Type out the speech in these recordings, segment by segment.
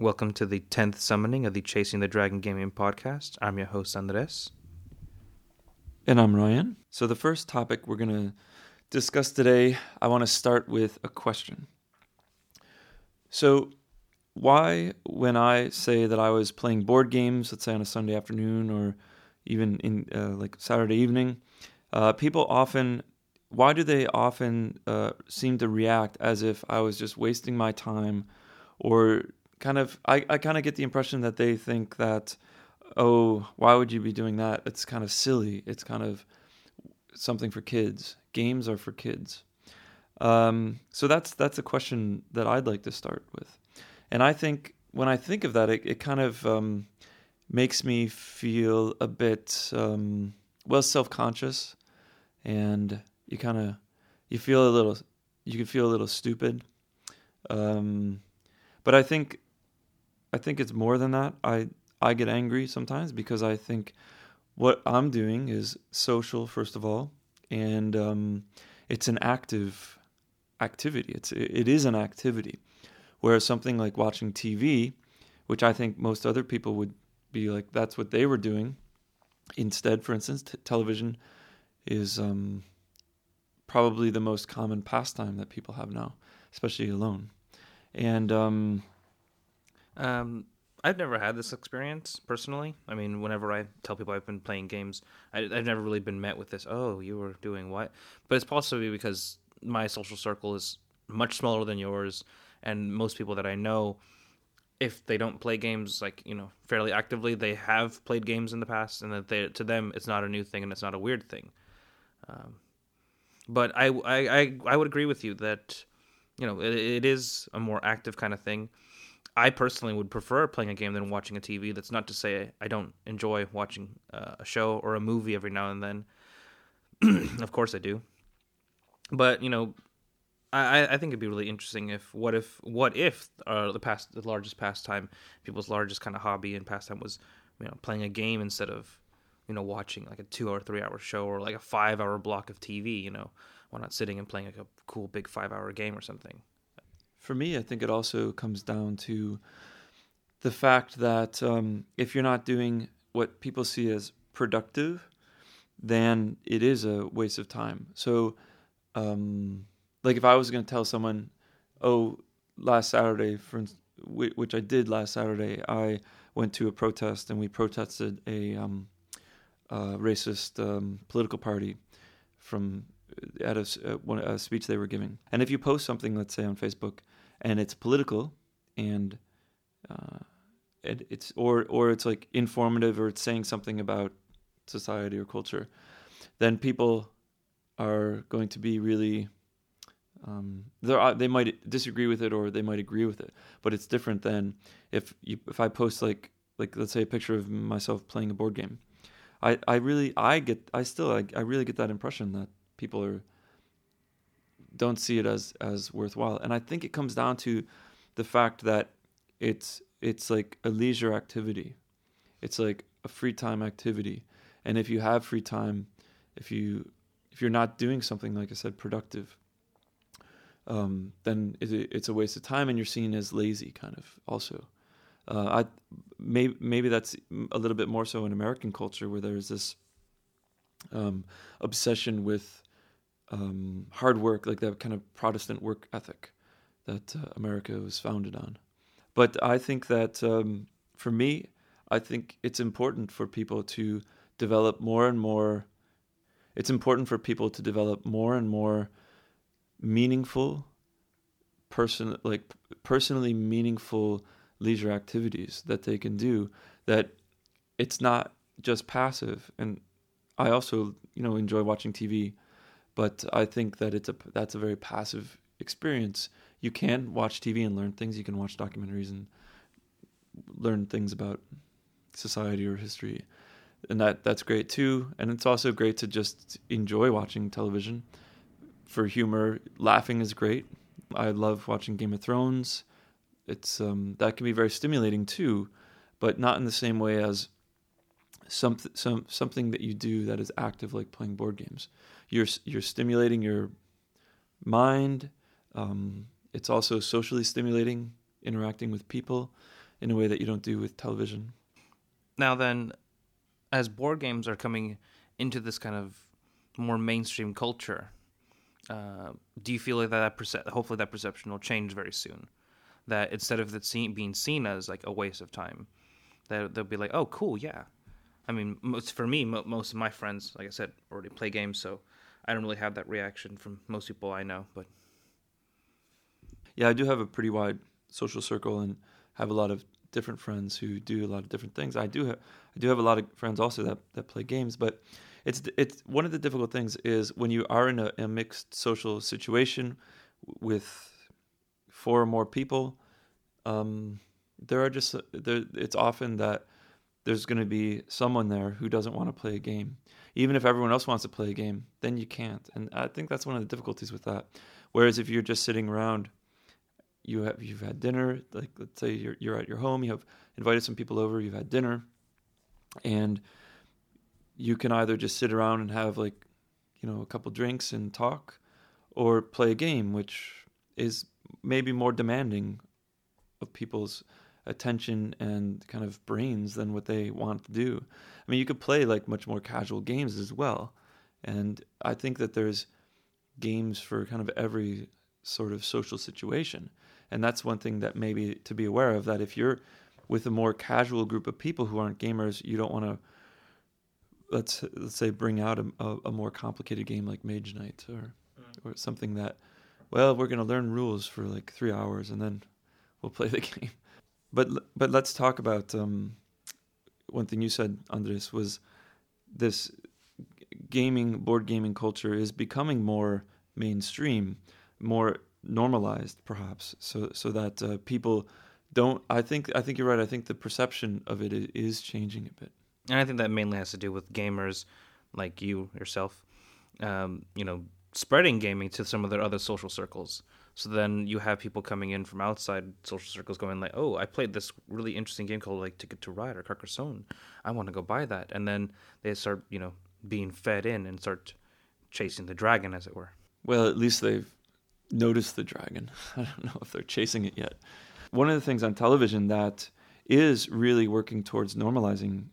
Welcome to the 10th summoning of the Chasing the Dragon Gaming Podcast. I'm your host, Andres. And I'm Ryan. So, the first topic we're going to discuss today, I want to start with a question. So, why, when I say that I was playing board games, let's say on a Sunday afternoon or even in uh, like Saturday evening, uh, people often, why do they often uh, seem to react as if I was just wasting my time or kind of I, I kind of get the impression that they think that oh why would you be doing that? It's kind of silly. It's kind of something for kids. Games are for kids. Um, so that's that's a question that I'd like to start with. And I think when I think of that it, it kind of um, makes me feel a bit um, well self-conscious. And you kind of you feel a little you can feel a little stupid. Um, but I think I think it's more than that. I I get angry sometimes because I think what I'm doing is social first of all, and um, it's an active activity. It's it is an activity, whereas something like watching TV, which I think most other people would be like that's what they were doing. Instead, for instance, t- television is um, probably the most common pastime that people have now, especially alone, and um, um, I've never had this experience personally. I mean, whenever I tell people I've been playing games, I, have never really been met with this. Oh, you were doing what? But it's possibly because my social circle is much smaller than yours, and most people that I know, if they don't play games like you know fairly actively, they have played games in the past, and that they to them it's not a new thing and it's not a weird thing. Um, but I, I I I would agree with you that you know it, it is a more active kind of thing I personally would prefer playing a game than watching a TV. That's not to say I don't enjoy watching uh, a show or a movie every now and then. of course I do. But you know, I, I think it'd be really interesting if what if what if uh, the past the largest pastime people's largest kind of hobby and pastime was you know playing a game instead of you know watching like a two or three hour show or like a five hour block of TV. You know, why not sitting and playing like a cool big five hour game or something? For me, I think it also comes down to the fact that um, if you're not doing what people see as productive, then it is a waste of time. So, um, like if I was going to tell someone, oh, last Saturday, for which I did last Saturday, I went to a protest and we protested a, um, a racist um, political party from at a, a, speech they were giving. And if you post something, let's say on Facebook, and it's political and uh, it, it's or or it's like informative or it's saying something about society or culture, then people are going to be really um, they might disagree with it or they might agree with it, but it's different than if you, if I post like like let's say a picture of myself playing a board game. I, I really I get I still I, I really get that impression that people are don't see it as as worthwhile. And I think it comes down to the fact that it's it's like a leisure activity. It's like a free time activity. And if you have free time, if you if you're not doing something like I said productive, um, then it, it's a waste of time, and you're seen as lazy, kind of. Also, uh, I maybe maybe that's a little bit more so in American culture, where there's this um, obsession with um, hard work, like that kind of Protestant work ethic that uh, America was founded on. But I think that um, for me, I think it's important for people to develop more and more. It's important for people to develop more and more meaningful, person like personally meaningful leisure activities that they can do. That it's not just passive. And I also, you know, enjoy watching TV but I think that it's a that's a very passive experience. You can watch TV and learn things. You can watch documentaries and learn things about society or history, and that that's great too. And it's also great to just enjoy watching television for humor. Laughing is great. I love watching Game of Thrones. It's um, that can be very stimulating too, but not in the same way as something some something that you do that is active, like playing board games you're you're stimulating your mind. Um, it's also socially stimulating, interacting with people, in a way that you don't do with television. Now then, as board games are coming into this kind of more mainstream culture, uh, do you feel like that, that perce- hopefully that perception will change very soon? That instead of it being seen as like a waste of time, that they'll be like, oh, cool, yeah. I mean, most, for me, mo- most of my friends, like I said, already play games, so I don't really have that reaction from most people I know. But yeah, I do have a pretty wide social circle and have a lot of different friends who do a lot of different things. I do have I do have a lot of friends also that that play games, but it's it's one of the difficult things is when you are in a, a mixed social situation with four or more people. Um, there are just there. It's often that there's going to be someone there who doesn't want to play a game, even if everyone else wants to play a game. Then you can't, and I think that's one of the difficulties with that. Whereas if you're just sitting around, you have you've had dinner. Like let's say you're you're at your home, you have invited some people over, you've had dinner, and you can either just sit around and have like you know a couple drinks and talk, or play a game, which is maybe more demanding of people's attention and kind of brains than what they want to do. I mean, you could play like much more casual games as well. And I think that there's games for kind of every sort of social situation. And that's one thing that maybe to be aware of that if you're with a more casual group of people who aren't gamers, you don't want to let's let's say bring out a, a, a, more complicated game like Mage Knight or mm. or something that well, we're going to learn rules for like 3 hours and then we'll play the game. But but let's talk about um, one thing you said, Andres, was this gaming board gaming culture is becoming more mainstream, more normalized, perhaps, so so that uh, people don't. I think I think you're right. I think the perception of it is changing a bit, and I think that mainly has to do with gamers like you yourself. Um, you know, spreading gaming to some of their other social circles. So then you have people coming in from outside social circles going like, "Oh, I played this really interesting game called like Ticket to Ride or Carcassonne. I want to go buy that." And then they start, you know, being fed in and start chasing the dragon, as it were. Well, at least they've noticed the dragon. I don't know if they're chasing it yet. One of the things on television that is really working towards normalizing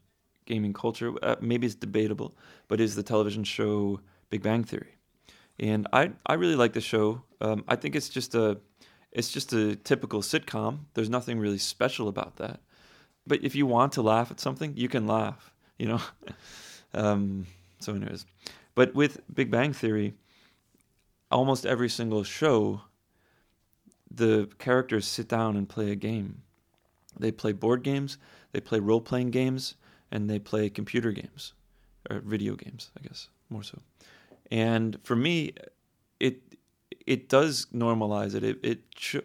gaming culture, uh, maybe it's debatable, but is the television show Big Bang Theory. And I I really like the show. Um, I think it's just a it's just a typical sitcom. There's nothing really special about that. But if you want to laugh at something, you can laugh. You know. um, so, anyways, but with Big Bang Theory, almost every single show, the characters sit down and play a game. They play board games, they play role playing games, and they play computer games or video games, I guess more so. And for me, it it does normalize it. It, it sh-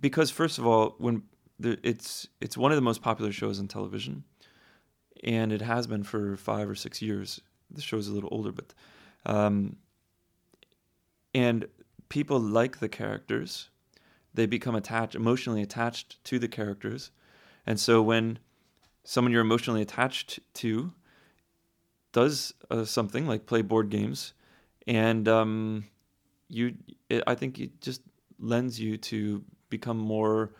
because first of all, when the, it's it's one of the most popular shows on television, and it has been for five or six years. The show's a little older, but um, and people like the characters. They become attached, emotionally attached to the characters, and so when someone you're emotionally attached to does uh, something like play board games and um, you, it, I think it just lends you to become more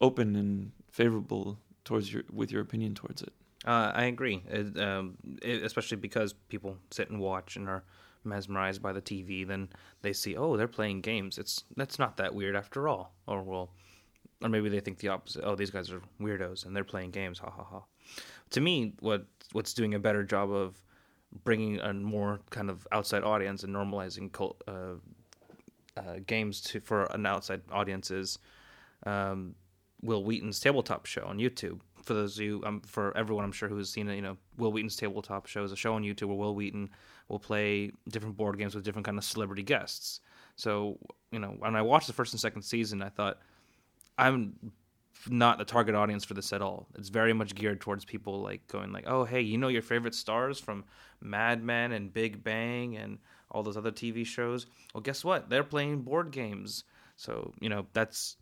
open and favorable towards your with your opinion towards it. Uh, I agree, it, um, it, especially because people sit and watch and are mesmerized by the TV. Then they see, oh, they're playing games. It's that's not that weird after all. Or well, or maybe they think the opposite. Oh, these guys are weirdos and they're playing games. Ha ha ha. To me, what what's doing a better job of bringing a more kind of outside audience and normalizing cult, uh, uh, games to for an outside audience is um, Wil Wheaton's tabletop show on YouTube. For those of you, um, for everyone, I'm sure who has seen it, you know, Wil Wheaton's tabletop show is a show on YouTube where Wil Wheaton will play different board games with different kind of celebrity guests. So, you know, when I watched the first and second season, I thought I'm not the target audience for this at all. It's very much geared towards people like going like, "Oh, hey, you know your favorite stars from Mad Men and Big Bang and all those other TV shows? Well, guess what? They're playing board games." So, you know, that's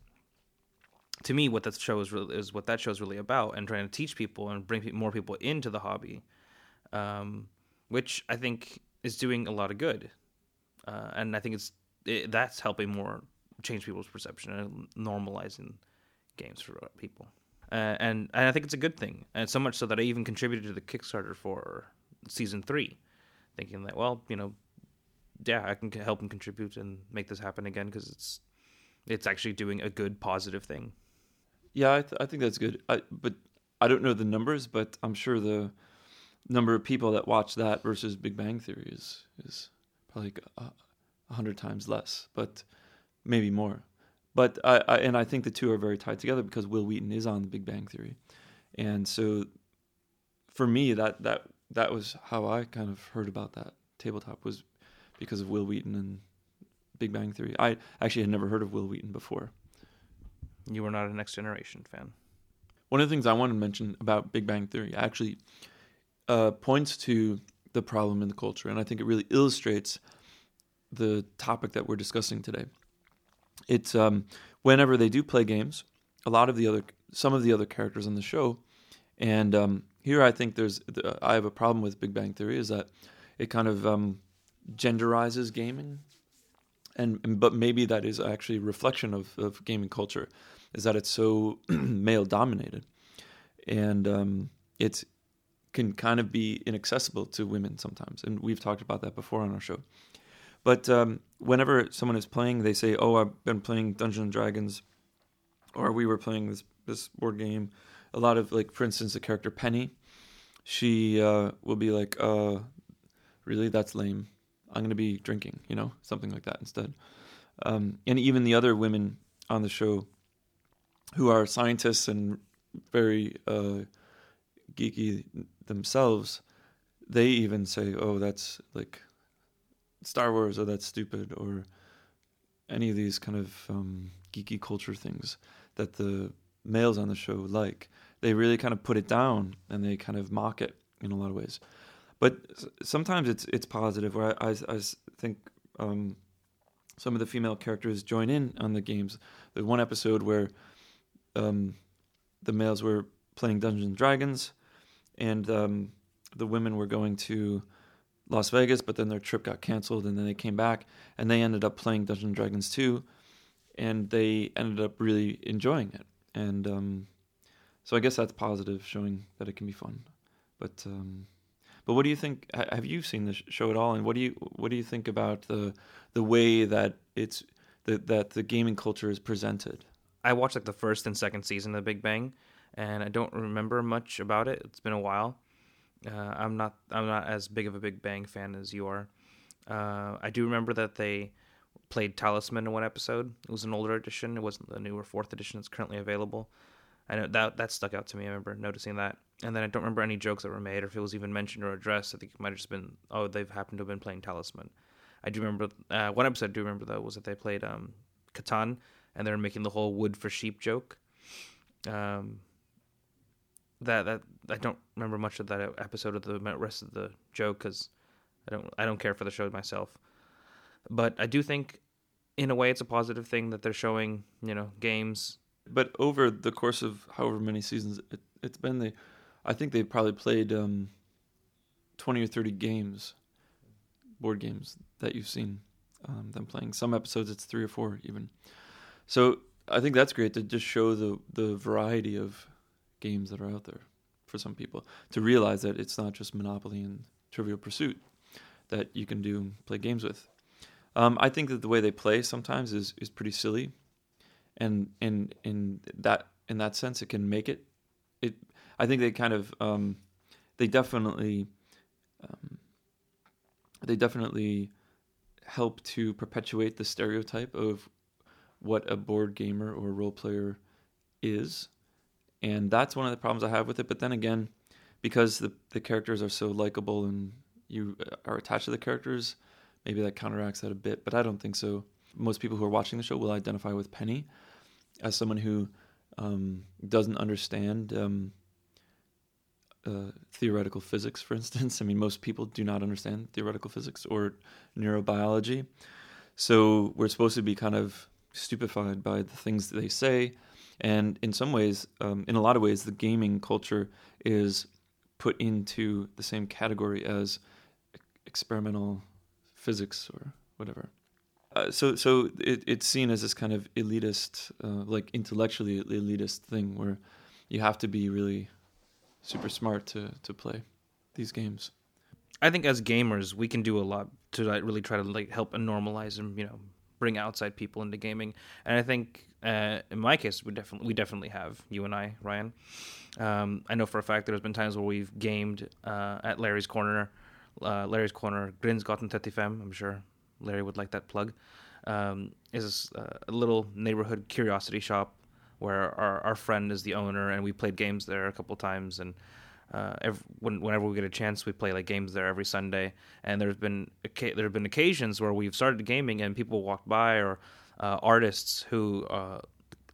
to me what that show is really is what that show is really about and trying to teach people and bring more people into the hobby. Um, which I think is doing a lot of good. Uh, and I think it's it, that's helping more change people's perception and normalizing games for people. uh, and and I think it's a good thing, and so much so that I even contributed to the Kickstarter for season three, thinking that well, you know, yeah, I can help and contribute and make this happen again because it's it's actually doing a good positive thing. Yeah, I, th- I think that's good. I, but I don't know the numbers, but I'm sure the number of people that watch that versus Big Bang Theory is is probably a, hundred times less, but maybe more. But I, I and I think the two are very tied together because Wil Wheaton is on the Big Bang Theory, and so for me that that that was how I kind of heard about that tabletop was because of Wil Wheaton and Big Bang Theory. I actually had never heard of Wil Wheaton before. You were not a Next Generation fan. One of the things I wanted to mention about Big Bang Theory actually uh, points to the problem in the culture, and I think it really illustrates the topic that we're discussing today. It's um, whenever they do play games, a lot of the other, some of the other characters on the show, and um, here I think there's, I have a problem with Big Bang Theory is that it kind of um, genderizes gaming, and, and, but maybe that is actually a reflection of, of gaming culture, is that it's so male dominated, and um, it's can kind of be inaccessible to women sometimes, and we've talked about that before on our show. But um, whenever someone is playing, they say, "Oh, I've been playing Dungeons and Dragons," or "We were playing this this board game." A lot of like, for instance, the character Penny, she uh, will be like, uh, "Really, that's lame. I'm going to be drinking," you know, something like that instead. Um, and even the other women on the show, who are scientists and very uh, geeky themselves, they even say, "Oh, that's like Star Wars, or that's stupid," or any of these kind of um, geeky culture things that the males on the show like. They really kind of put it down and they kind of mock it in a lot of ways. But sometimes it's it's positive. Where I, I, I think um, some of the female characters join in on the games. There's one episode where um, the males were playing Dungeons and Dragons, and um, the women were going to Las Vegas, but then their trip got canceled, and then they came back, and they ended up playing Dungeons and Dragons 2, and they ended up really enjoying it. And um, so I guess that's positive, showing that it can be fun. But um, but what do you think? Have you seen the show at all? And what do you what do you think about the the way that it's the, that the gaming culture is presented? I watched like the first and second season of Big Bang, and I don't remember much about it. It's been a while. Uh, I'm not I'm not as big of a Big Bang fan as you are. Uh, I do remember that they played Talisman in one episode. It was an older edition. It wasn't the newer fourth edition that's currently available. I know that that stuck out to me. I remember noticing that, and then I don't remember any jokes that were made or if it was even mentioned or addressed. I think it might have just been oh they've happened to have been playing Talisman. I do remember uh, one episode. I do remember though was that they played um, Catan and they were making the whole wood for sheep joke. Um, that that I don't remember much of that episode of the rest of the joke because I don't I don't care for the show myself. But I do think, in a way, it's a positive thing that they're showing you know games. But over the course of however many seasons it, it's been, they I think they've probably played um, twenty or thirty games, board games that you've seen um, them playing. Some episodes it's three or four even. So I think that's great to just show the the variety of games that are out there for some people to realize that it's not just Monopoly and Trivial Pursuit that you can do play games with. Um, I think that the way they play sometimes is is pretty silly, and in in that in that sense, it can make it. It I think they kind of um, they definitely um, they definitely help to perpetuate the stereotype of what a board gamer or role player is and that's one of the problems I have with it. But then again, because the the characters are so likable and you uh, are attached to the characters, maybe that counteracts that a bit. But I don't think so. Most people who are watching the show will identify with Penny as someone who um, doesn't understand um, uh, theoretical physics, for instance. I mean, most people do not understand theoretical physics or neurobiology. So we're supposed to be kind of stupefied by the things they say and in some ways, um, in a lot of ways, the gaming culture is put into the same category as experimental physics or whatever. Uh, so, so it, it's seen as this kind of elitist, uh, like intellectually elitist thing, where you have to be really super smart to to play these games. I think as gamers, we can do a lot to like, really try to like help and normalize and you know bring outside people into gaming. And I think uh, in my case, we definitely we definitely have you and I, Ryan. Um, I know for a fact there's been times where we've gamed uh, at Larry's Corner, uh, Larry's Corner, Grins Grinsgotten 35. I'm sure Larry would like that plug. Um, is a little neighborhood curiosity shop where our, our friend is the owner, and we played games there a couple times. And uh, every, when, whenever we get a chance, we play like games there every Sunday. And there's been there have been occasions where we've started gaming, and people walked by or uh, artists who uh,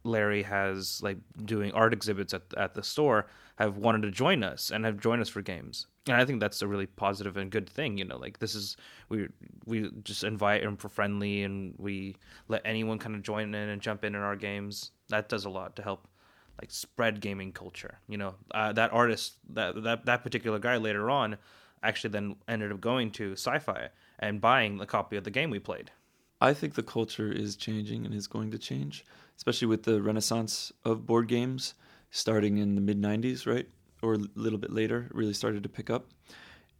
Larry has like doing art exhibits at at the store have wanted to join us and have joined us for games. And I think that's a really positive and good thing. You know, like this is we we just invite them for friendly and we let anyone kind of join in and jump in in our games. That does a lot to help like spread gaming culture. You know, uh, that artist that that that particular guy later on actually then ended up going to sci-fi and buying a copy of the game we played. I think the culture is changing and is going to change, especially with the renaissance of board games starting in the mid 90s, right? Or a little bit later, really started to pick up.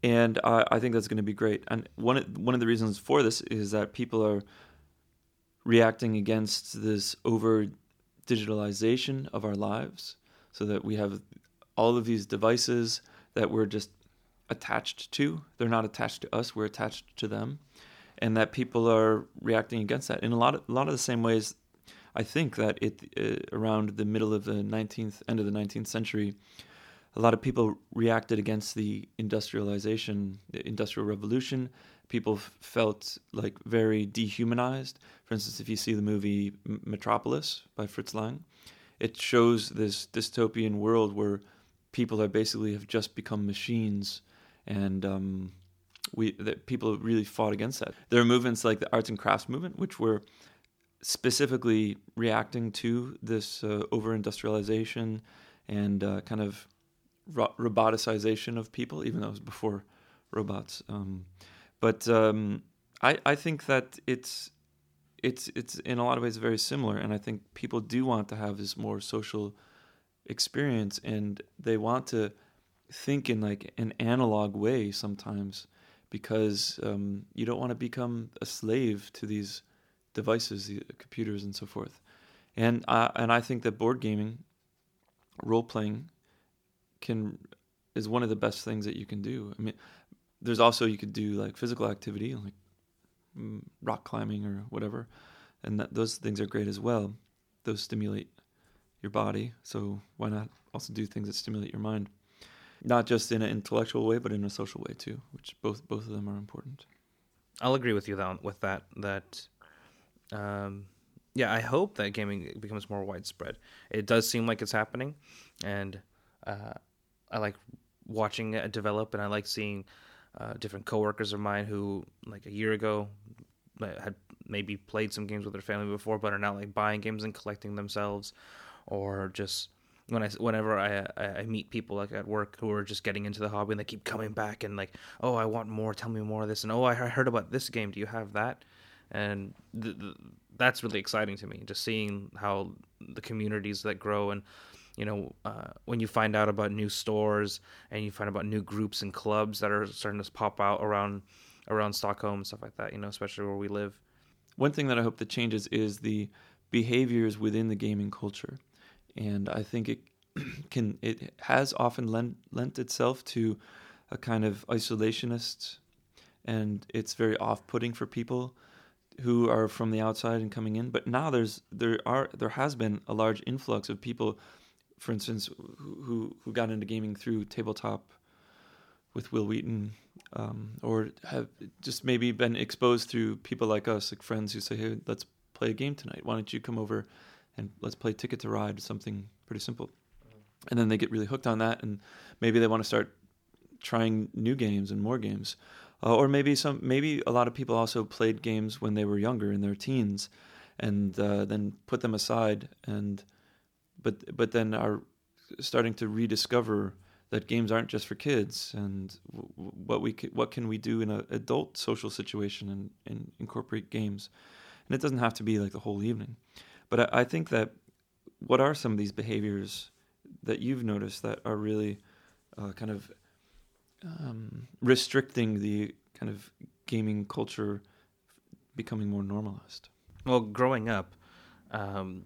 And I, I think that's going to be great. And one, one of the reasons for this is that people are reacting against this over digitalization of our lives so that we have all of these devices that we're just attached to. They're not attached to us, we're attached to them and that people are reacting against that in a lot of a lot of the same ways. I think that it uh, around the middle of the 19th end of the 19th century, a lot of people reacted against the industrialization, the industrial revolution. People felt like very dehumanized. For instance, if you see the movie Metropolis by Fritz Lang, it shows this dystopian world where people are basically have just become machines and um, we that people really fought against that. There are movements like the arts and crafts movement, which were specifically reacting to this uh, over industrialization and uh, kind of ro- roboticization of people, even though it was before robots. Um, but um, I, I think that it's it's it's in a lot of ways very similar, and I think people do want to have this more social experience, and they want to think in like an analog way sometimes because um, you don't want to become a slave to these devices, the computers, and so forth. And I, and I think that board gaming, role playing, can is one of the best things that you can do. I mean, there's also you could do like physical activity, like mm, rock climbing or whatever, and that, those things are great as well. Those stimulate your body, so why not also do things that stimulate your mind? not just in an intellectual way, but in a social way too, which both both of them are important. I'll agree with you though, with that. That, um, yeah, I hope that gaming becomes more widespread. It does seem like it's happening, and uh, I like watching it develop, and I like seeing uh, different coworkers of mine who, like a year ago, had maybe played some games with their family before, but are now like buying games and collecting themselves, or just when I whenever I, I meet people like at work who are just getting into the hobby and they keep coming back and like oh I want more. Tell me more of this. And oh I heard about this game. Do you have that? And th- th- that's really exciting to me just seeing how the communities that grow and you know uh, when you find out about new stores and you find about new groups and clubs that are starting to pop out around around Stockholm and stuff like that you know especially where we live one thing that I hope that changes is the behaviors within the gaming culture and I think it can it has often lent lent itself to a kind of isolationist, and it's very off-putting for people who are from the outside and coming in. But now there's there are there has been a large influx of people, for instance, who who got into gaming through tabletop with Wil Wheaton, um, or have just maybe been exposed through people like us, like friends who say, "Hey, let's play a game tonight. Why don't you come over and let's play Ticket to Ride, something pretty simple. And then they get really hooked on that, and maybe they want to start trying new games and more games. Uh, or maybe some, maybe a lot of people also played games when they were younger in their teens, and uh, then put them aside, and but but then are starting to rediscover that games aren't just for kids, and what we what can we do in an adult social situation and, and incorporate games, and it doesn't have to be like the whole evening. But I, I think that what are some of these behaviors that you've noticed that are really uh, kind of um, restricting the kind of gaming culture becoming more normalized? Well, growing up, um,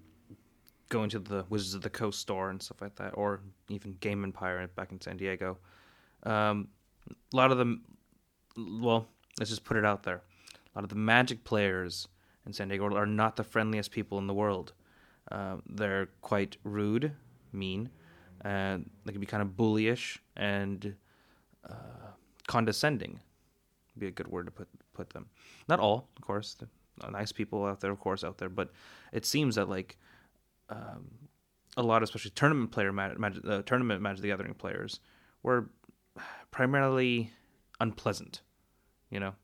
going to the Wizards of the Coast store and stuff like that, or even Game Empire back in San Diego, um, a lot of them, well, let's just put it out there. A lot of the Magic players in San Diego are not the friendliest people in the world. Uh, they're quite rude, mean, and they can be kind of bullyish and uh, condescending. Be a good word to put put them. Not all, of course. Nice people out there, of course, out there. But it seems that like um, a lot, especially tournament player, Magic, uh, tournament Magic the Gathering players, were primarily unpleasant. You know,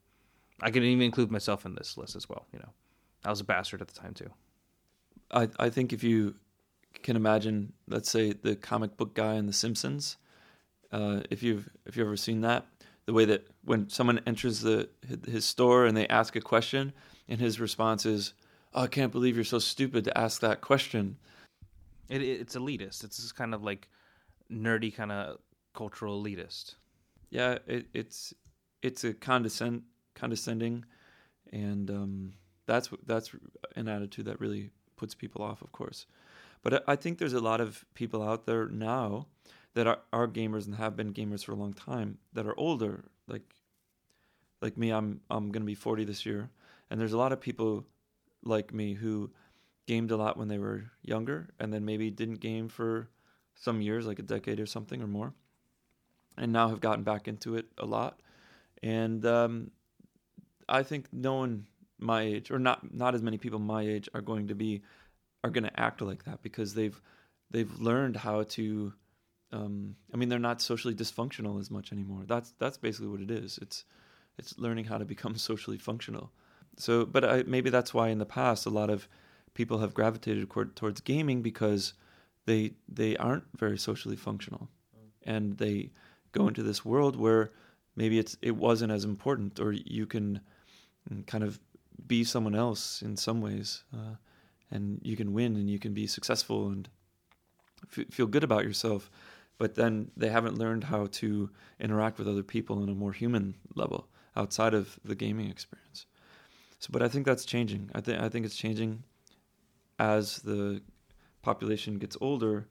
I can even include myself in this list as well. You know, I was a bastard at the time too. I I think if you can imagine, let's say the comic book guy in The Simpsons, uh, if you've if you've ever seen that, the way that when someone enters the his store and they ask a question, and his response is, oh, "I can't believe you're so stupid to ask that question." It, it's elitist. It's just kind of like nerdy, kind of cultural elitist. Yeah, it, it's it's a condescend condescending, and um, that's that's an attitude that really puts people off, of course. But I think there's a lot of people out there now that are, are gamers and have been gamers for a long time that are older, like like me. I'm I'm gonna be 40 this year, and there's a lot of people like me who gamed a lot when they were younger, and then maybe didn't game for some years, like a decade or something or more, and now have gotten back into it a lot. And um, I think no one my age, or not not as many people my age, are going to be are going to act like that because they've they've learned how to. Um, I mean, they're not socially dysfunctional as much anymore. That's that's basically what it is. It's it's learning how to become socially functional. So, but I, maybe that's why in the past a lot of people have gravitated towards gaming because they they aren't very socially functional, and they go into this world where maybe it's it wasn't as important, or you can kind of be someone else in some ways. Uh, and you can win and you can be successful and f- feel good about yourself but then they haven't learned how to interact with other people on a more human level outside of the gaming experience so but i think that's changing i think i think it's changing as the population gets older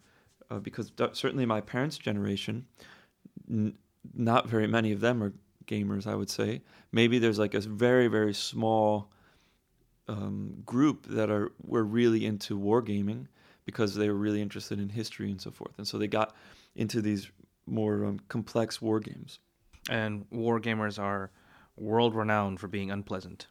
uh, because certainly my parents generation n- not very many of them are gamers i would say maybe there's like a very very small um, group that are were really into wargaming because they were really interested in history and so forth, and so they got into these more um, complex war games. And war gamers are world renowned for being unpleasant.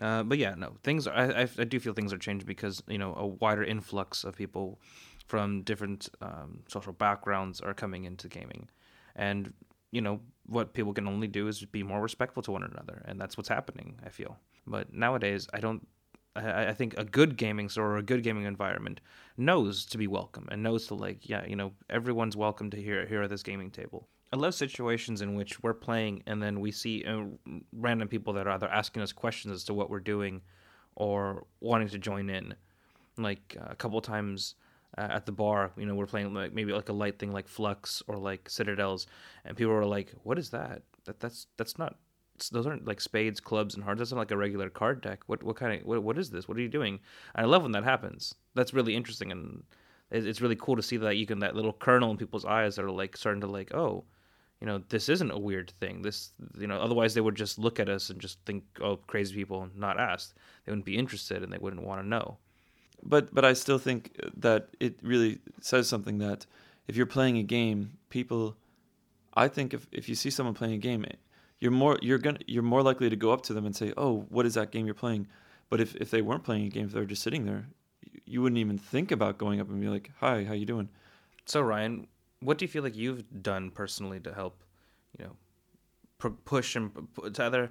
Uh, but yeah, no, things. Are, I, I do feel things are changing because you know a wider influx of people from different um, social backgrounds are coming into gaming, and you know what people can only do is be more respectful to one another, and that's what's happening. I feel. But nowadays, I don't. I, I think a good gaming store or a good gaming environment knows to be welcome and knows to like, yeah, you know, everyone's welcome to here here at this gaming table. I love situations in which we're playing and then we see uh, random people that are either asking us questions as to what we're doing or wanting to join in. Like uh, a couple times uh, at the bar, you know, we're playing like maybe like a light thing like Fluxx or like Citadels, and people were like, "What is that? That that's that's not those aren't like spades, clubs, and hearts. That's not like a regular card deck. What what kind of what, what is this? What are you doing? And I love when that happens. That's really interesting, and it's really cool to see that you can that little kernel in people's eyes that are like starting to like, oh, you know, this isn't a weird thing. This, you know, otherwise they would just look at us and just think, oh, crazy people, and not ask. They wouldn't be interested, and they wouldn't want to know. But but I still think that it really says something that if you're playing a game, people, I think if if you see someone playing a game you're more you're gonna you're more likely to go up to them and say, "Oh, what is that game you're playing?" But if if they weren't playing a game, if they were just sitting there, you wouldn't even think about going up and be like, "Hi, how you doing?" So Ryan, what do you feel like you've done personally to help, you know, push and to either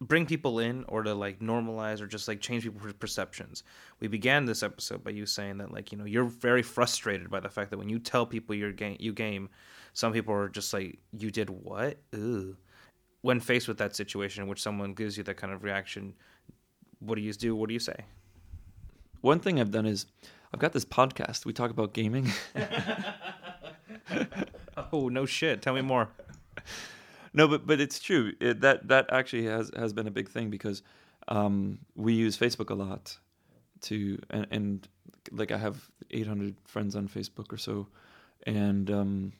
bring people in or to like normalize or just like change people's perceptions. We began this episode by you saying that like you know you're very frustrated by the fact that when you tell people your game you game, some people are just like you did what? Ooh when faced with that situation in which someone gives you that kind of reaction, what do you do? What do you say? One thing I've done is I've got this podcast. We talk about gaming. oh no shit! Tell me more. no, but but it's true. It, that that actually has has been a big thing because um, we use Facebook a lot to and, and like I have 800 friends on Facebook or so, and um,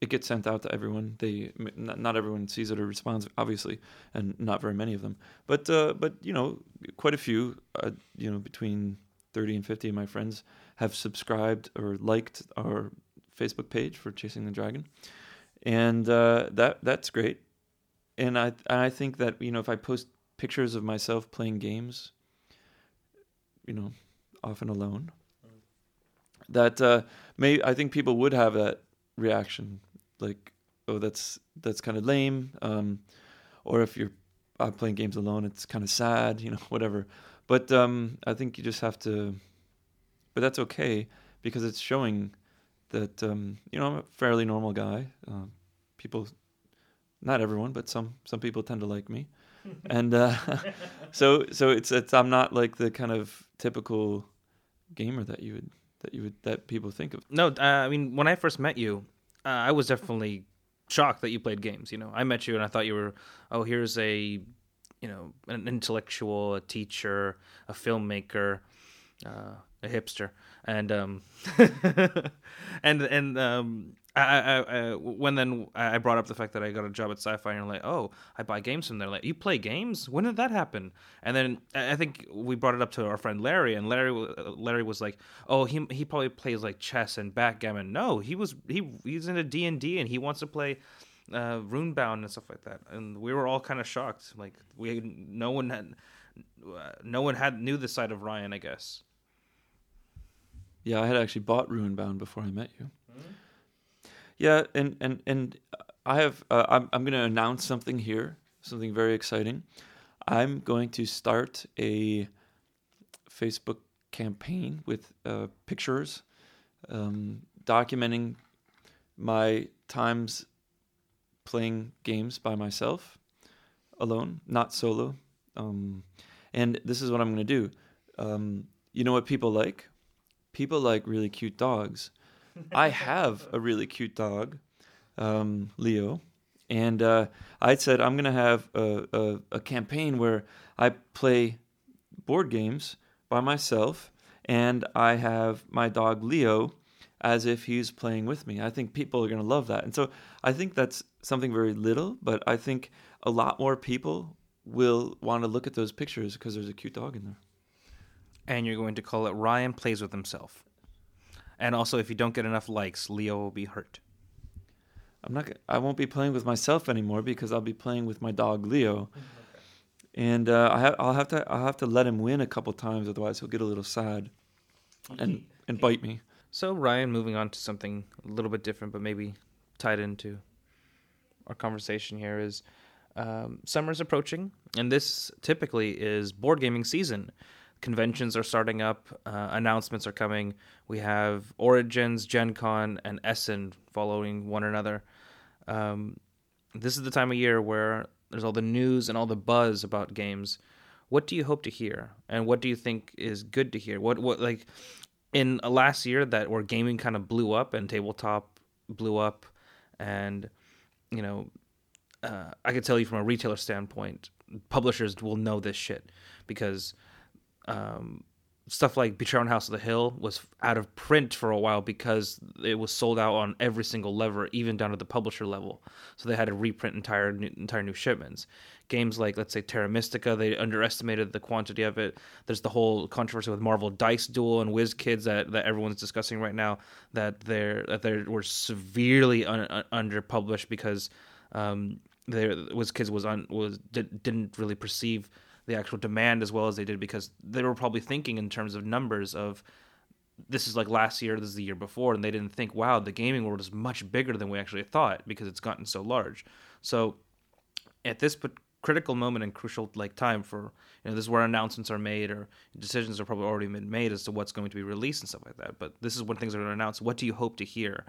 it gets sent out to everyone. They not, not everyone sees it or responds, obviously, and not very many of them. But uh, but you know, quite a few. Uh, you know, between 30 and 50 of my friends have subscribed or liked our Facebook page for Chasing the Dragon, and uh, that that's great. And I I think that you know if I post pictures of myself playing games, you know, often alone, that uh, may I think people would have that reaction, like oh that's that's kind of lame, um, or if you're uh, playing games alone, it's kind of sad, you know, whatever. But um, I think you just have to, but that's okay because it's showing that um, you know I'm a fairly normal guy. Uh, people, not everyone, but some some people tend to like me, and uh, so so it's it's I'm not like the kind of typical gamer that you would that you would that people think of. No, uh, I mean when I first met you, uh, I was definitely shocked that you played games. You know, I met you and I thought you were oh here's a you know an intellectual, a teacher, a filmmaker, uh, a hipster, and um, and and um, I, I, I, when then I brought up the fact that I got a job at Sci-Fi, and you're like, oh, I buy games from there. Like, you play games? When did that happen? And then I think we brought it up to our friend Larry, and Larry, Larry was like, oh, he he probably plays like chess and backgammon. No, he was he he's into D and D, and he wants to play uh, Runebound and stuff like that. And we were all kind of shocked. Like, we no one had uh, no one had knew the side of Ryan, I guess. Yeah, I had actually bought Runebound before I met you. Mm-hmm. Yeah, and and and I have uh, I'm I'm going to announce something here, something very exciting. I'm going to start a Facebook campaign with uh, pictures um, documenting my times playing games by myself, alone, not solo. Um, and this is what I'm going to do. Um, you know what people like? People like really cute dogs. I have a really cute dog, um, Leo, and uh, I said I'm gonna have a, a, a campaign where I play board games by myself, and I have my dog Leo as if he's playing with me. I think people are gonna love that, and so I think that's something very little, but I think a lot more people will want to look at those pictures because there's a cute dog in there. And you're going to call it Ryan Plays with Himself. And also, if you don't get enough likes, Leo will be hurt. I'm not. I won't be playing with myself anymore because I'll be playing with my dog Leo, and uh, I have. I'll have to. I'll have to let him win a couple times, otherwise he'll get a little sad, and and bite me. So Ryan, moving on to something a little bit different, but maybe tied into our conversation here is um, summer's approaching, and this typically is board gaming season conventions are starting up, uh, announcements are coming. We have Origins, Gen Con, and Essen following one another. Um, this is the time of year where there's all the news and all the buzz about games. What do you hope to hear, and what do you think is good to hear? What what like in last year that where gaming kind of blew up and tabletop blew up, and you know, uh, I could tell you from a retailer standpoint, publishers will know this shit because um, stuff like Betrayal on House of the Hill was out of print for a while because it was sold out on every single lever, even down to the publisher level. So they had to reprint entire new, entire new shipments. Games like let's say Terra Mystica, they underestimated the quantity of it. There's the whole controversy with Marvel Dice Duel and WizKids that, that everyone's discussing right now that they're that they were severely un, un, underpublished because um, there WizKids was on was did, didn't really perceive the actual demand as well as they did because they were probably thinking in terms of numbers of this is like last year, this is the year before, and they didn't think, wow, the gaming world is much bigger than we actually thought because it's gotten so large. So at this critical moment and crucial like time for you know this is where announcements are made or decisions are probably already been made as to what's going to be released and stuff like that. But this is when things are going to announce. What do you hope to hear?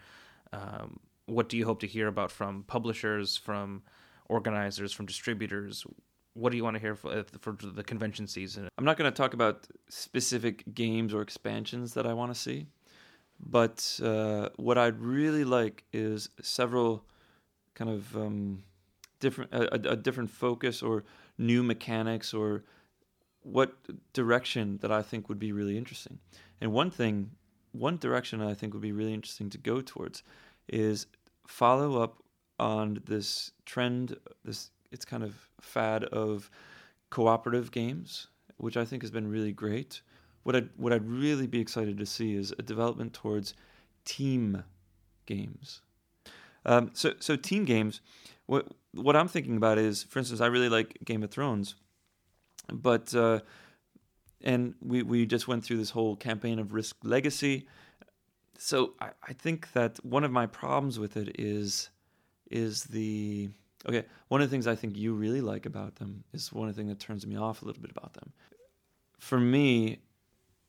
Um, what do you hope to hear about from publishers, from organizers, from distributors? What do you want to hear for, for the convention season? I'm not going to talk about specific games or expansions that I want to see, but uh, what I'd really like is several kind of um, different a, a different focus or new mechanics or what direction that I think would be really interesting. And one thing, one direction I think would be really interesting to go towards is follow up on this trend, this it's kind of fad of cooperative games, which I think has been really great. What I'd, what I'd really be excited to see is a development towards team games. Um, so, so team games. What what I'm thinking about is, for instance, I really like Game of Thrones, but uh, and we we just went through this whole campaign of Risk Legacy. So I, I think that one of my problems with it is is the okay. One of the things I think you really like about them is one of the things that turns me off a little bit about them. For me,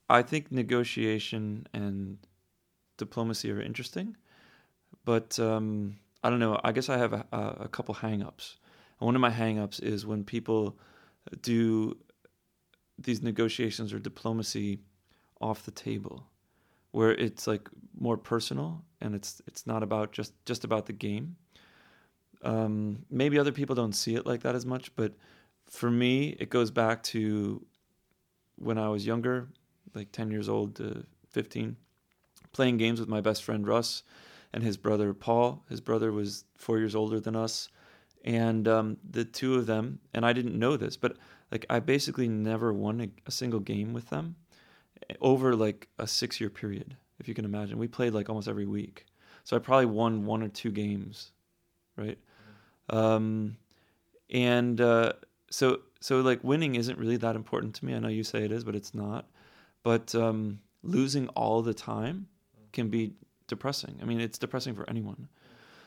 I think negotiation and diplomacy are interesting, but um, I don't know. I guess I have a, a couple hangups. And one of my hangups is when people do these negotiations or diplomacy off the table, where it's like more personal and it's it's not about just just about the game. Um, maybe other people don't see it like that as much, but for me, it goes back to when I was younger, like ten years old to fifteen, playing games with my best friend Russ and his brother Paul. His brother was four years older than us, and um, the two of them. And I didn't know this, but like I basically never won a, a single game with them over like a six year period. If you can imagine, we played like almost every week, so I probably won one or two games, right? Um, and uh, so so like winning isn't really that important to me. I know you say it is, but it's not. But um, losing all the time can be depressing. I mean, it's depressing for anyone.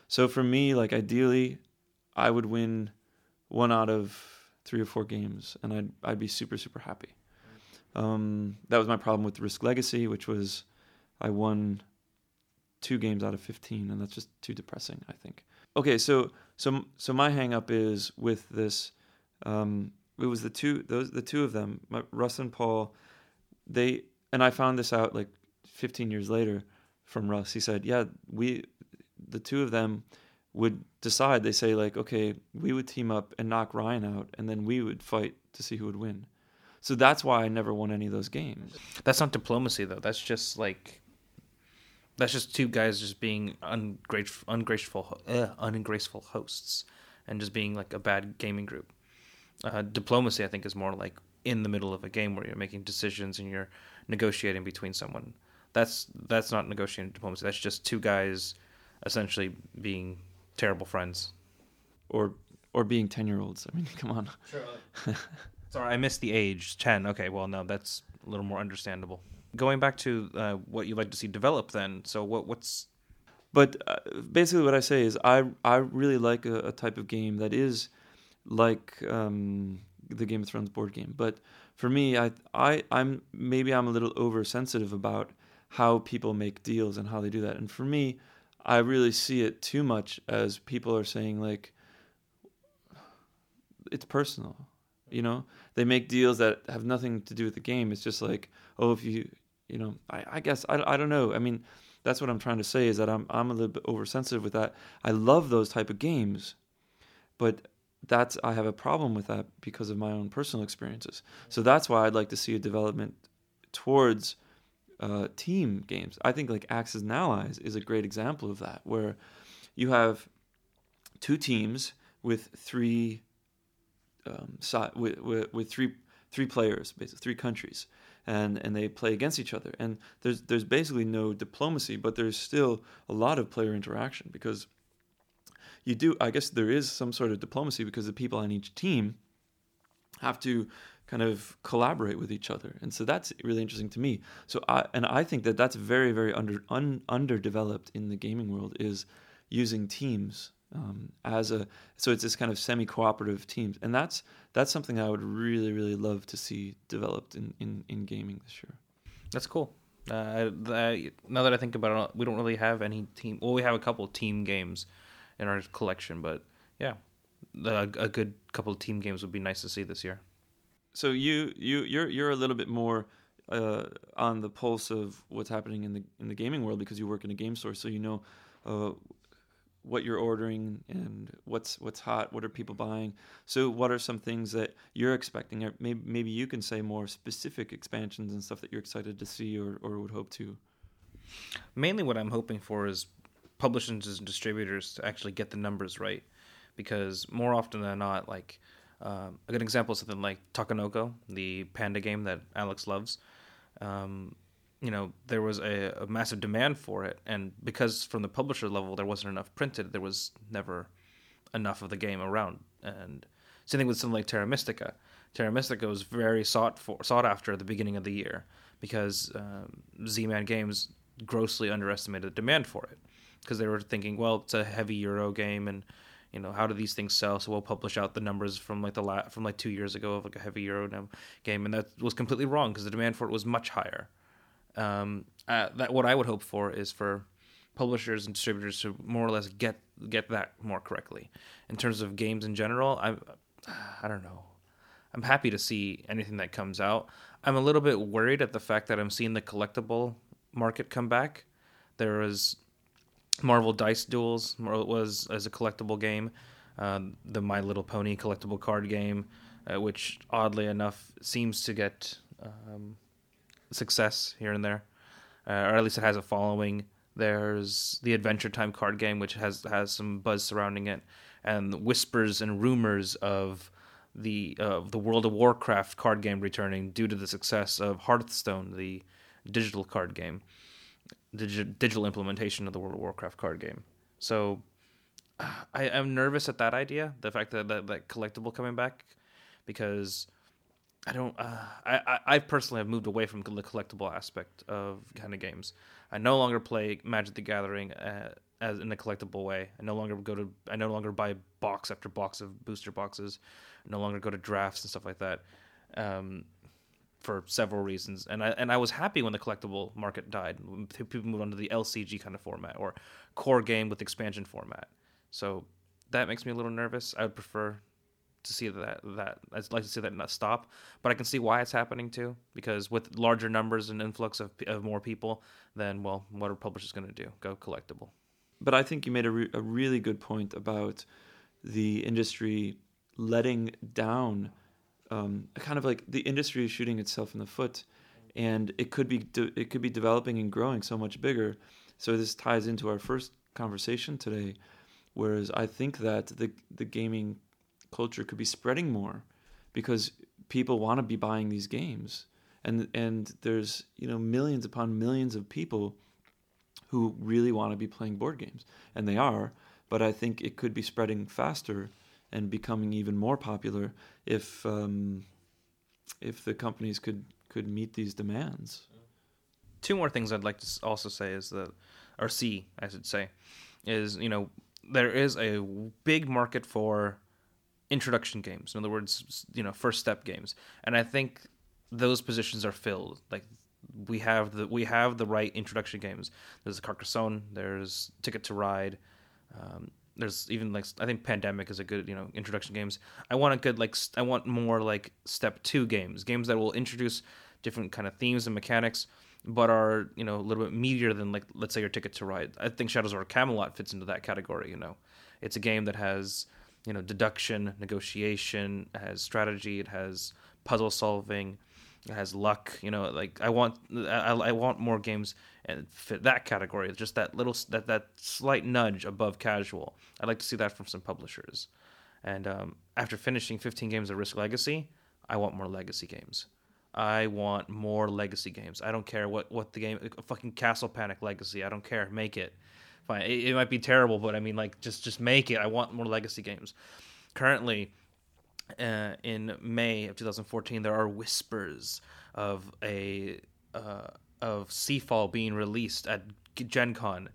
So for me, like ideally, I would win one out of three or four games, and I'd I'd be super super happy. Um, that was my problem with Risk Legacy, which was I won two games out of fifteen, and that's just too depressing. I think. Okay, so so so my hang up is with this. Um, it was the two those the two of them, my, Russ and Paul. They and I found this out like 15 years later from Russ. He said, "Yeah, we, the two of them, would decide. They say like, okay, we would team up and knock Ryan out, and then we would fight to see who would win." So that's why I never won any of those games. That's not diplomacy though. That's just like that's just two guys just being ungrateful, ungraceful, uh, ungraceful hosts, and just being like a bad gaming group. Uh, diplomacy, I think, is more like in the middle of a game where you're making decisions and you're negotiating between someone that's that's not negotiating diplomacy. That's just two guys essentially being terrible friends, or or being ten year olds. I mean, come on. Sure. Sorry, I missed the age. Ten. Okay, well, no, that's a little more understandable. Going back to uh, what you'd like to see develop, then. So what what's but uh, basically, what I say is, I I really like a, a type of game that is like um, the Game of Thrones board game. But for me, I I I'm maybe I'm a little oversensitive about how people make deals and how they do that. And for me, I really see it too much as people are saying like it's personal. You know, they make deals that have nothing to do with the game. It's just like, oh, if you, you know, I, I guess I, I don't know. I mean, that's what I'm trying to say is that I'm I'm a little bit oversensitive with that. I love those type of games, but that's I have a problem with that because of my own personal experiences. So that's why I'd like to see a development towards uh, team games. I think like Axis and Allies is a great example of that, where you have two teams with three um, si- with, with, with three three players, basically three countries, and and they play against each other. And there's there's basically no diplomacy, but there's still a lot of player interaction because you do. I guess there is some sort of diplomacy because the people on each team have to kind of collaborate with each other and so that's really interesting to me so i and i think that that's very very under un, underdeveloped in the gaming world is using teams um, as a so it's this kind of semi cooperative teams. And that's that's something i would really really love to see developed in in, in gaming this year. That's cool. Uh, the, now that i think about it we don't really have any team well we have a couple team games in our collection but yeah a, a good couple of team games would be nice to see this year. So you you you're you're a little bit more uh, on the pulse of what's happening in the in the gaming world because you work in a game store, so you know uh, what you're ordering and what's what's hot, what are people buying. So what are some things that you're expecting? Maybe maybe you can say more specific expansions and stuff that you're excited to see or, or would hope to. Mainly, what I'm hoping for is publishers and distributors to actually get the numbers right, because more often than not, like um, a good example is something like Takenoko, the panda game that Alex loves. Um, you know, there was a, a, massive demand for it, and because from the publisher level there wasn't enough printed, there was never enough of the game around. And same thing with something like Terra Mystica. Terra Mystica was very sought for, sought after at the beginning of the year because um, Z-Man Games grossly underestimated the demand for it because they were thinking, well, it's a heavy Euro game, and you know how do these things sell? So we'll publish out the numbers from like the la- from like two years ago of like a heavy Euro game, and that was completely wrong because the demand for it was much higher. Um, uh, that what I would hope for is for publishers and distributors to more or less get get that more correctly. In terms of games in general, I I don't know. I'm happy to see anything that comes out. I'm a little bit worried at the fact that I'm seeing the collectible market come back. There was Marvel Dice Duels was as a collectible game, uh, the My Little Pony collectible card game, uh, which oddly enough seems to get um, success here and there, uh, or at least it has a following. There's the Adventure Time card game, which has has some buzz surrounding it, and whispers and rumors of the uh, the World of Warcraft card game returning due to the success of Hearthstone, the digital card game, digi- digital implementation of the World of Warcraft card game. So I am nervous at that idea, the fact that, that that collectible coming back, because I don't. Uh, I, I personally have moved away from the collectible aspect of kind of games. I no longer play Magic the Gathering uh, as in a collectible way. I no longer go to. I no longer buy box after box of booster boxes. I no longer go to drafts and stuff like that. Um, for several reasons, and I and I was happy when the collectible market died. People moved on to the LCG kind of format or core game with expansion format. So that makes me a little nervous. I would prefer to see that that I'd like to see that not stop, but I can see why it's happening too. Because with larger numbers and influx of, of more people, then well, what are publishers going to do? Go collectible. But I think you made a, re- a really good point about the industry letting down. Um, kind of like the industry is shooting itself in the foot, and it could be de- it could be developing and growing so much bigger. So this ties into our first conversation today. Whereas I think that the the gaming culture could be spreading more because people want to be buying these games. And and there's you know millions upon millions of people who really want to be playing board games. And they are but i think it could be spreading faster and becoming even more popular if um, if the companies could could meet these demands. Two more things i'd like to also say is that or see i should say is you know there is a big market for introduction games. In other words, you know, first step games. And I think those positions are filled. Like we have the we have the right introduction games. There's Carcassonne. There's Ticket to Ride. Um, there's even like I think Pandemic is a good you know introduction games. I want a good like I want more like step two games, games that will introduce different kind of themes and mechanics, but are you know a little bit meatier than like let's say your Ticket to Ride. I think Shadows over Camelot fits into that category. You know, it's a game that has you know deduction, negotiation, it has strategy, it has puzzle solving, it has luck. You know, like I want I, I want more games and fit that category. Just that little that that slight nudge above casual. I'd like to see that from some publishers. And um, after finishing 15 games of Risk Legacy, I want more legacy games. I want more legacy games. I don't care what, what the game, fucking Castle Panic Legacy. I don't care. Make it fine. It, it, might be terrible, but I mean, like, just just make it. I want more legacy games. Currently, uh, in May of 2014, there are whispers of a uh, of Seafall being released at Gen Con.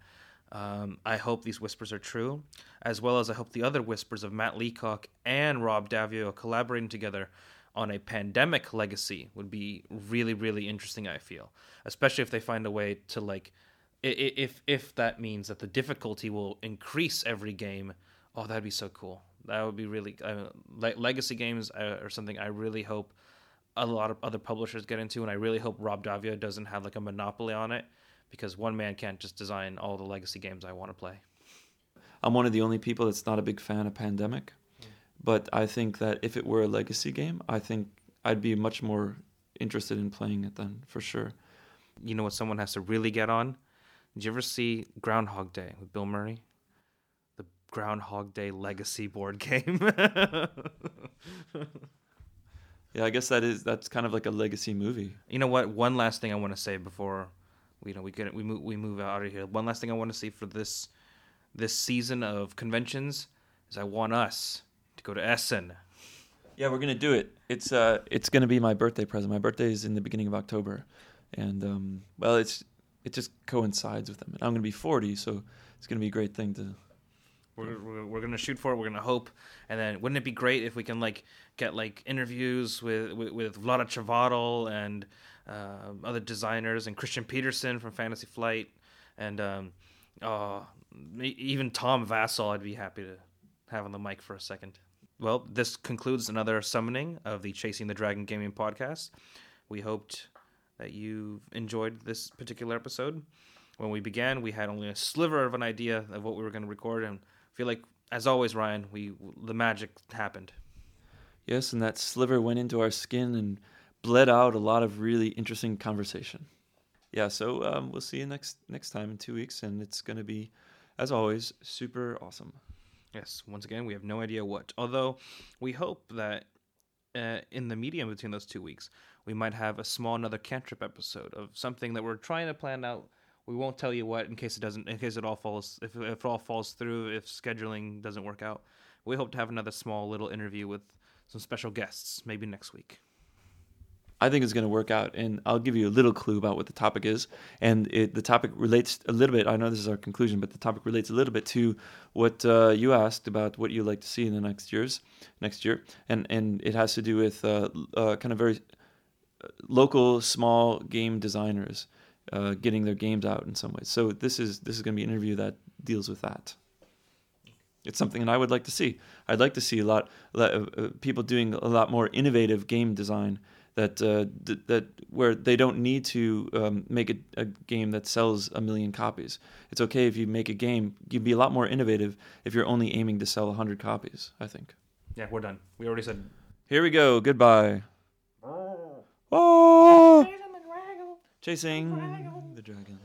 Um, I hope these whispers are true, as well as I hope the other whispers of Matt Leacock and Rob Daviau collaborating together on a pandemic legacy would be really, really interesting. I feel, especially if they find a way to like if if that means that the difficulty will increase every game, oh, that'd be so cool. That would be really uh, le- legacy games uh, are something I really hope a lot of other publishers get into, and I really hope Rob Daviau doesn't have like a monopoly on it because one man can't just design all the legacy games I want to play. I'm one of the only people that's not a big fan of Pandemic, but I think that if it were a legacy game, I think I'd be much more interested in playing it then for sure. You know what someone has to really get on? Did you ever see Groundhog Day with Bill Murray? The Groundhog Day legacy board game. Yeah, I guess that is that's kind of like a legacy movie. you know what? One last thing I want to say before we you know we get we move we move out of here. One last thing I want to see for this this season of conventions is I want us to go to Essen. Yeah, we're gonna do it. It's uh, it's gonna be my birthday present. My birthday is in the beginning of October, and um, well, it's it just coincides with them. And I'm gonna be 40, so it's gonna be a great thing to. We're, we're, we're gonna shoot for it. We're gonna hope, and then wouldn't it be great if we can like get like interviews with with, with Vlaada Chvátil and uh, other designers and Christian Petersen from Fantasy Flight and um, uh, even Tom Vasel. I'd be happy to have on the mic for a second. Well, this concludes another summoning of the Chasing the Dragon Gaming podcast. We hoped that you've enjoyed this particular episode. When we began, we had only a sliver of an idea of what we were going to record, and I feel like, as always, Ryan, we the magic happened. Yes, and that sliver went into our skin and bled out a lot of really interesting conversation. Yeah, so um, we'll see you next next time in two weeks, and it's gonna be, as always, super awesome. Yes, once again, we have no idea what. Although we hope that uh, in the medium between those two weeks, we might have a small another cantrip episode of something that we're trying to plan out. We won't tell you what in case it doesn't, in case it all falls, if, if it all falls through, if scheduling doesn't work out. We hope to have another small little interview with some special guests, maybe next week. I think it's going to work out, and I'll give you a little clue about what the topic is. And it, the topic relates a little bit. I know this is our conclusion, but the topic relates a little bit to what uh, you asked about what you like to see in the next years, next year, and and it has to do with uh, uh, kind of very local, small game designers uh, getting their games out in some ways. So this is this is going to be an interview that deals with that. It's something that I would like to see. I'd like to see a lot, a lot of, uh, people doing a lot more innovative game design that uh, d- that where they don't need to um, make a, a game that sells a million copies. It's okay if you make a game. You'd be a lot more innovative if you're only aiming to sell hundred copies. I think. Yeah, we're done. We already said. Here we go. Goodbye. Oh, chasing the dragon.